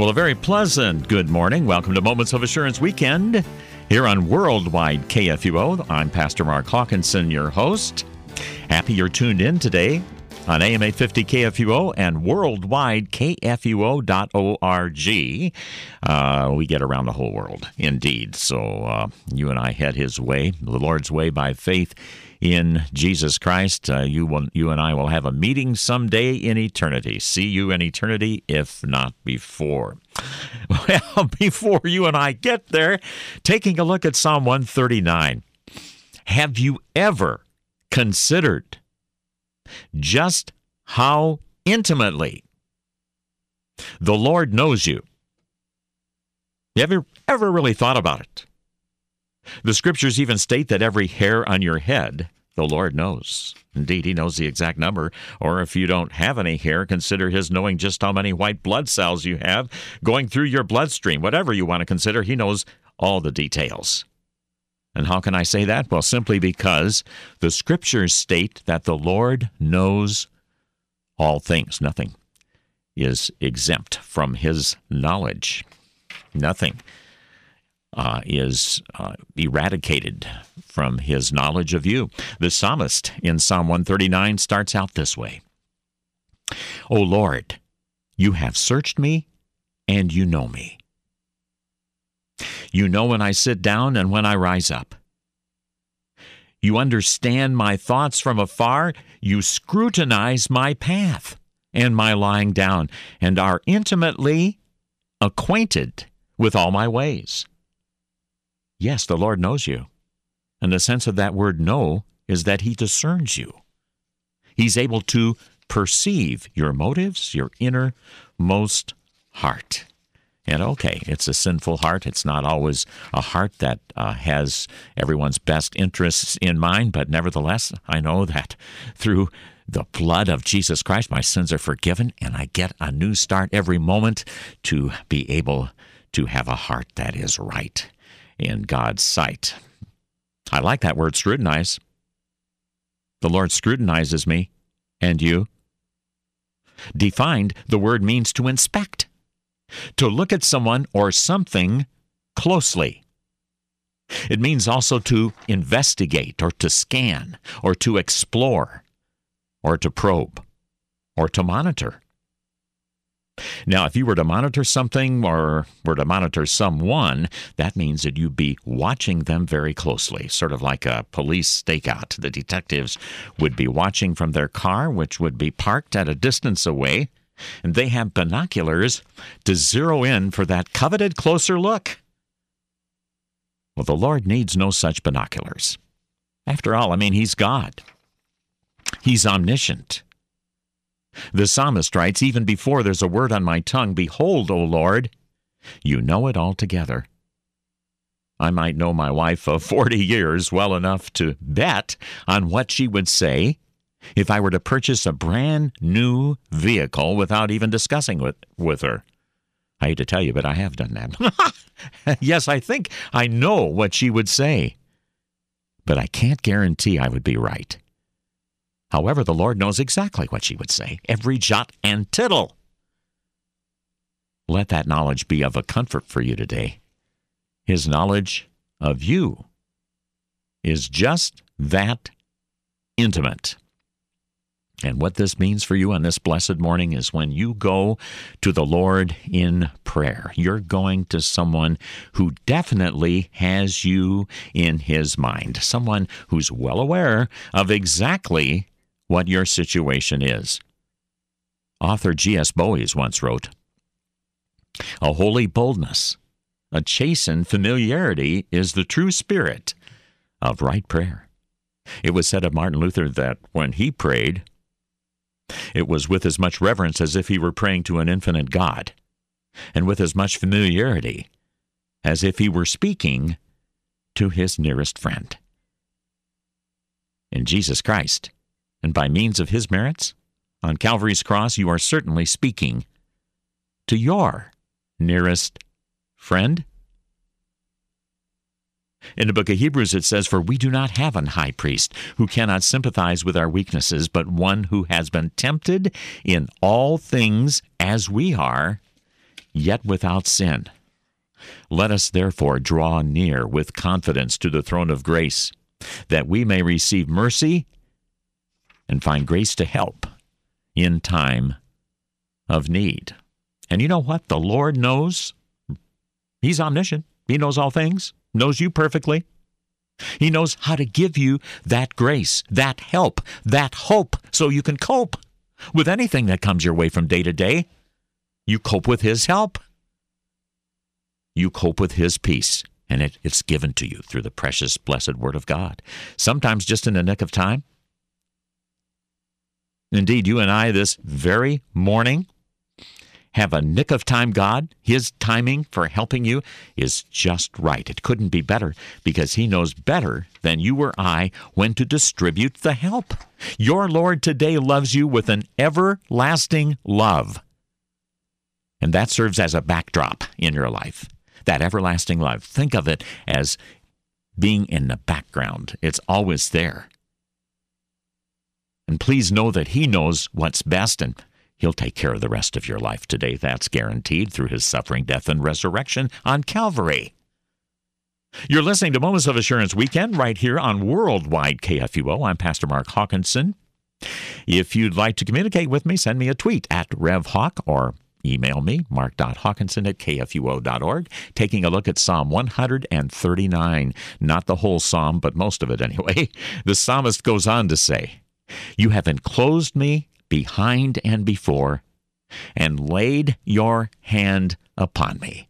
Well, a very pleasant good morning. Welcome to Moments of Assurance Weekend here on Worldwide KFUO. I'm Pastor Mark Hawkinson, your host. Happy you're tuned in today on AM 850 KFUO and worldwide KFUO.org. Uh, we get around the whole world, indeed. So uh, you and I head His way, the Lord's way by faith in Jesus Christ. Uh, you will, you and I will have a meeting someday in eternity. See you in eternity, if not before. Well, before you and I get there, taking a look at Psalm 139. Have you ever considered just how intimately the Lord knows you? Have you ever ever really thought about it? The scriptures even state that every hair on your head the Lord knows. Indeed, He knows the exact number. Or if you don't have any hair, consider His knowing just how many white blood cells you have going through your bloodstream. Whatever you want to consider, He knows all the details. And how can I say that? Well, simply because the scriptures state that the Lord knows all things. Nothing is exempt from His knowledge. Nothing uh, is uh, eradicated from his knowledge of you. The psalmist in Psalm 139 starts out this way O Lord, you have searched me and you know me. You know when I sit down and when I rise up. You understand my thoughts from afar. You scrutinize my path and my lying down, and are intimately acquainted with all my ways. Yes, the Lord knows you. And the sense of that word know is that He discerns you. He's able to perceive your motives, your innermost heart. And okay, it's a sinful heart. It's not always a heart that uh, has everyone's best interests in mind, but nevertheless, I know that through the blood of Jesus Christ, my sins are forgiven, and I get a new start every moment to be able to have a heart that is right in God's sight. I like that word scrutinize. The Lord scrutinizes me and you. Defined, the word means to inspect, to look at someone or something closely. It means also to investigate or to scan or to explore or to probe or to monitor. Now, if you were to monitor something or were to monitor someone, that means that you'd be watching them very closely, sort of like a police stakeout. The detectives would be watching from their car, which would be parked at a distance away, and they have binoculars to zero in for that coveted closer look. Well, the Lord needs no such binoculars. After all, I mean, He's God. He's omniscient. The psalmist writes, Even before there's a word on my tongue, behold, O Lord, you know it altogether. I might know my wife of 40 years well enough to bet on what she would say if I were to purchase a brand new vehicle without even discussing with, with her. I hate to tell you, but I have done that. yes, I think I know what she would say, but I can't guarantee I would be right. However, the Lord knows exactly what she would say, every jot and tittle. Let that knowledge be of a comfort for you today. His knowledge of you is just that intimate. And what this means for you on this blessed morning is when you go to the Lord in prayer, you're going to someone who definitely has you in his mind, someone who's well aware of exactly what your situation is. Author G.S. Bowes once wrote A holy boldness, a chastened familiarity is the true spirit of right prayer. It was said of Martin Luther that when he prayed, it was with as much reverence as if he were praying to an infinite God, and with as much familiarity as if he were speaking to his nearest friend. In Jesus Christ, and by means of his merits, on Calvary's cross, you are certainly speaking to your nearest friend. In the book of Hebrews, it says, For we do not have an high priest who cannot sympathize with our weaknesses, but one who has been tempted in all things as we are, yet without sin. Let us therefore draw near with confidence to the throne of grace, that we may receive mercy and find grace to help in time of need. And you know what? The Lord knows. He's omniscient. He knows all things, knows you perfectly. He knows how to give you that grace, that help, that hope, so you can cope with anything that comes your way from day to day. You cope with His help. You cope with His peace, and it, it's given to you through the precious, blessed Word of God. Sometimes just in the nick of time. Indeed, you and I this very morning have a nick of time God. His timing for helping you is just right. It couldn't be better because He knows better than you or I when to distribute the help. Your Lord today loves you with an everlasting love. And that serves as a backdrop in your life. That everlasting love. Think of it as being in the background, it's always there. And please know that He knows what's best and He'll take care of the rest of your life today. That's guaranteed through his suffering, death, and resurrection on Calvary. You're listening to Moments of Assurance Weekend right here on Worldwide KFUO. I'm Pastor Mark Hawkinson. If you'd like to communicate with me, send me a tweet at RevHawk or email me, mark.hawkinson at kfuo.org, taking a look at Psalm 139. Not the whole psalm, but most of it anyway. The psalmist goes on to say, You have enclosed me behind and before, and laid your hand upon me.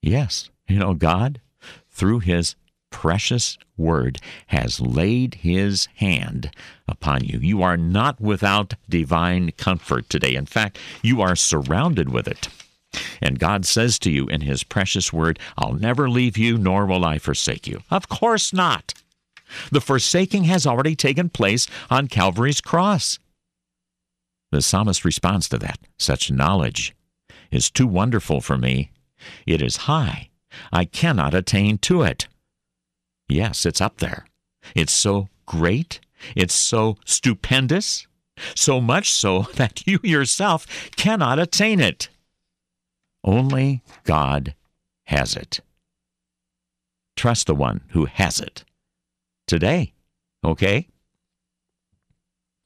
Yes, you know, God, through His precious word, has laid His hand upon you. You are not without divine comfort today. In fact, you are surrounded with it. And God says to you in His precious word, I'll never leave you, nor will I forsake you. Of course not. The forsaking has already taken place on Calvary's cross. The psalmist responds to that. Such knowledge is too wonderful for me. It is high. I cannot attain to it. Yes, it's up there. It's so great. It's so stupendous. So much so that you yourself cannot attain it. Only God has it. Trust the one who has it today. Okay?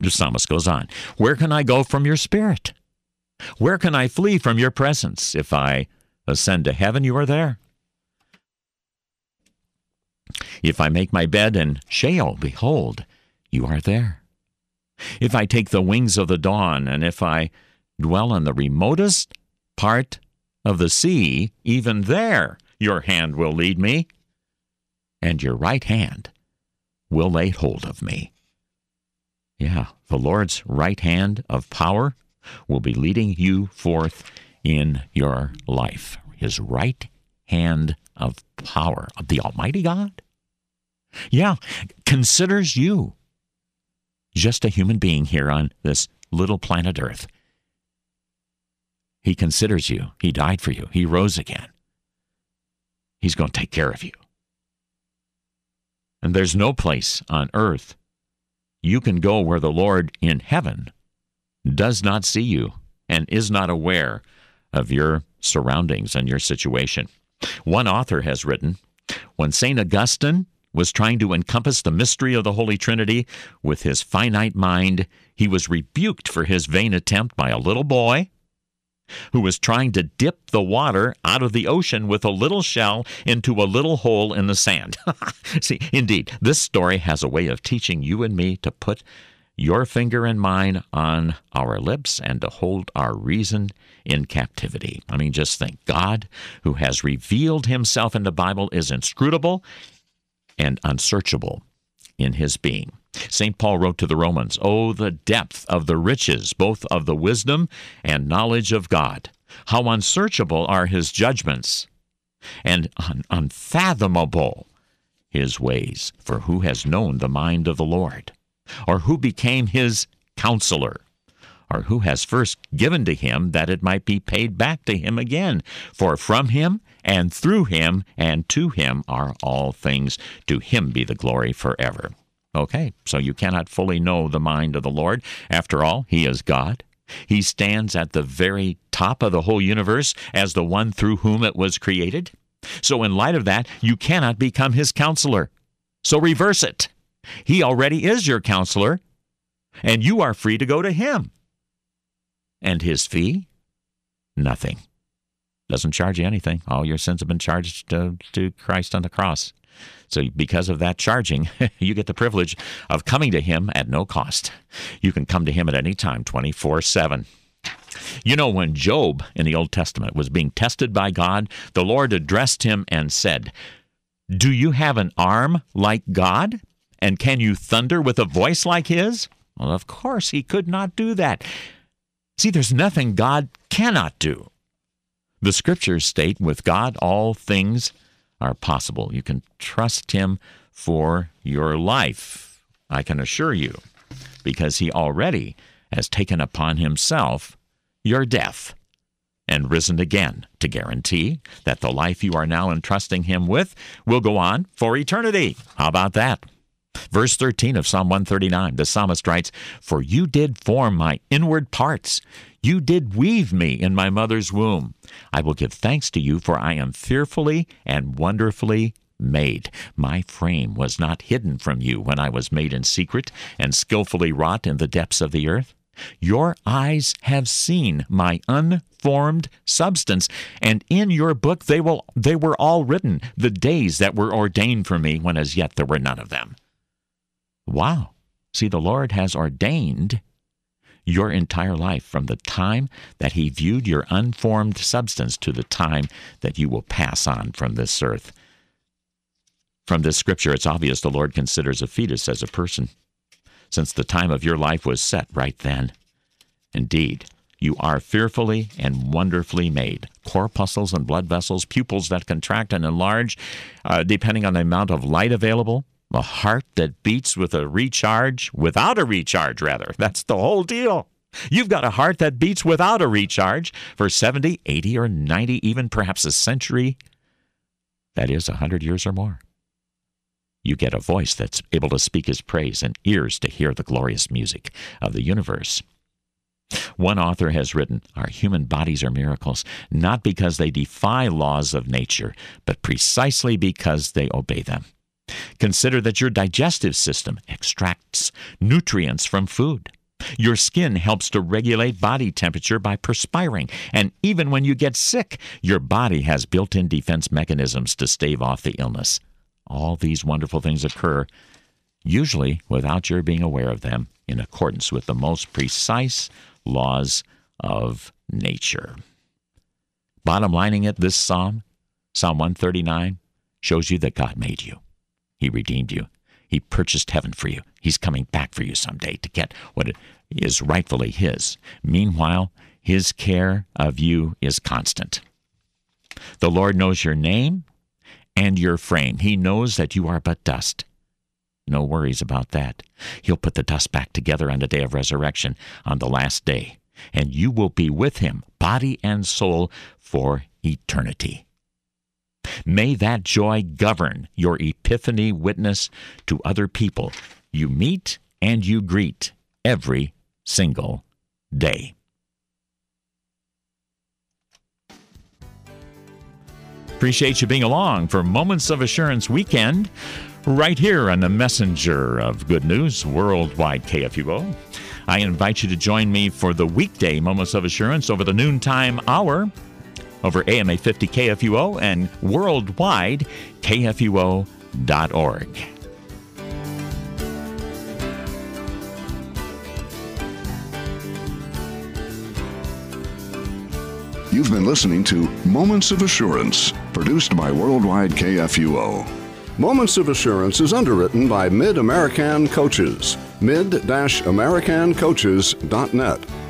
The psalmist goes on Where can I go from your spirit? Where can I flee from your presence? If I ascend to heaven, you are there. If I make my bed in Sheol, behold, you are there. If I take the wings of the dawn, and if I dwell in the remotest part of the sea, even there your hand will lead me, and your right hand will lay hold of me. Yeah, the Lord's right hand of power will be leading you forth in your life. His right hand of power of the Almighty God. Yeah, considers you just a human being here on this little planet Earth. He considers you. He died for you. He rose again. He's going to take care of you. And there's no place on earth you can go where the Lord in heaven does not see you and is not aware of your surroundings and your situation. One author has written When St. Augustine was trying to encompass the mystery of the Holy Trinity with his finite mind, he was rebuked for his vain attempt by a little boy who was trying to dip the water out of the ocean with a little shell into a little hole in the sand. See, indeed, this story has a way of teaching you and me to put your finger and mine on our lips and to hold our reason in captivity. I mean, just think God, who has revealed himself in the Bible, is inscrutable and unsearchable in his being. St. Paul wrote to the Romans, Oh, the depth of the riches, both of the wisdom and knowledge of God! How unsearchable are his judgments, and un- unfathomable his ways! For who has known the mind of the Lord? Or who became his counselor? Or who has first given to him that it might be paid back to him again? For from him and through him and to him are all things. To him be the glory forever. Okay, so you cannot fully know the mind of the Lord. After all, He is God. He stands at the very top of the whole universe as the one through whom it was created. So, in light of that, you cannot become his counselor. So, reverse it. He already is your counselor, and you are free to go to him. And his fee? Nothing. Doesn't charge you anything. All your sins have been charged to, to Christ on the cross. So, because of that charging, you get the privilege of coming to Him at no cost. You can come to Him at any time, 24 7. You know, when Job in the Old Testament was being tested by God, the Lord addressed him and said, Do you have an arm like God? And can you thunder with a voice like His? Well, of course, he could not do that. See, there's nothing God cannot do. The scriptures state with God all things are possible. You can trust Him for your life, I can assure you, because He already has taken upon Himself your death and risen again to guarantee that the life you are now entrusting Him with will go on for eternity. How about that? Verse 13 of Psalm 139, the psalmist writes, For you did form my inward parts. You did weave me in my mother's womb. I will give thanks to you, for I am fearfully and wonderfully made. My frame was not hidden from you when I was made in secret and skillfully wrought in the depths of the earth. Your eyes have seen my unformed substance, and in your book they will they were all written, the days that were ordained for me when as yet there were none of them. Wow. See, the Lord has ordained your entire life from the time that He viewed your unformed substance to the time that you will pass on from this earth. From this scripture, it's obvious the Lord considers a fetus as a person, since the time of your life was set right then. Indeed, you are fearfully and wonderfully made. Corpuscles and blood vessels, pupils that contract and enlarge, uh, depending on the amount of light available, a heart that beats with a recharge, without a recharge, rather. That's the whole deal. You've got a heart that beats without a recharge for 70, 80, or 90, even perhaps a century. That is, a 100 years or more. You get a voice that's able to speak his praise and ears to hear the glorious music of the universe. One author has written Our human bodies are miracles, not because they defy laws of nature, but precisely because they obey them. Consider that your digestive system extracts nutrients from food. Your skin helps to regulate body temperature by perspiring. And even when you get sick, your body has built in defense mechanisms to stave off the illness. All these wonderful things occur, usually without your being aware of them, in accordance with the most precise laws of nature. Bottom lining it, this psalm, Psalm 139, shows you that God made you. He redeemed you. He purchased heaven for you. He's coming back for you someday to get what is rightfully His. Meanwhile, His care of you is constant. The Lord knows your name and your frame. He knows that you are but dust. No worries about that. He'll put the dust back together on the day of resurrection on the last day, and you will be with Him, body and soul, for eternity. May that joy govern your epiphany witness to other people you meet and you greet every single day. Appreciate you being along for Moments of Assurance weekend right here on the Messenger of Good News Worldwide KFUO. I invite you to join me for the weekday Moments of Assurance over the noontime hour over AM 850 KFUO and worldwide KFUO.org. You've been listening to Moments of Assurance, produced by Worldwide KFUO. Moments of Assurance is underwritten by Mid American Coaches. Mid-AmericanCoaches.net.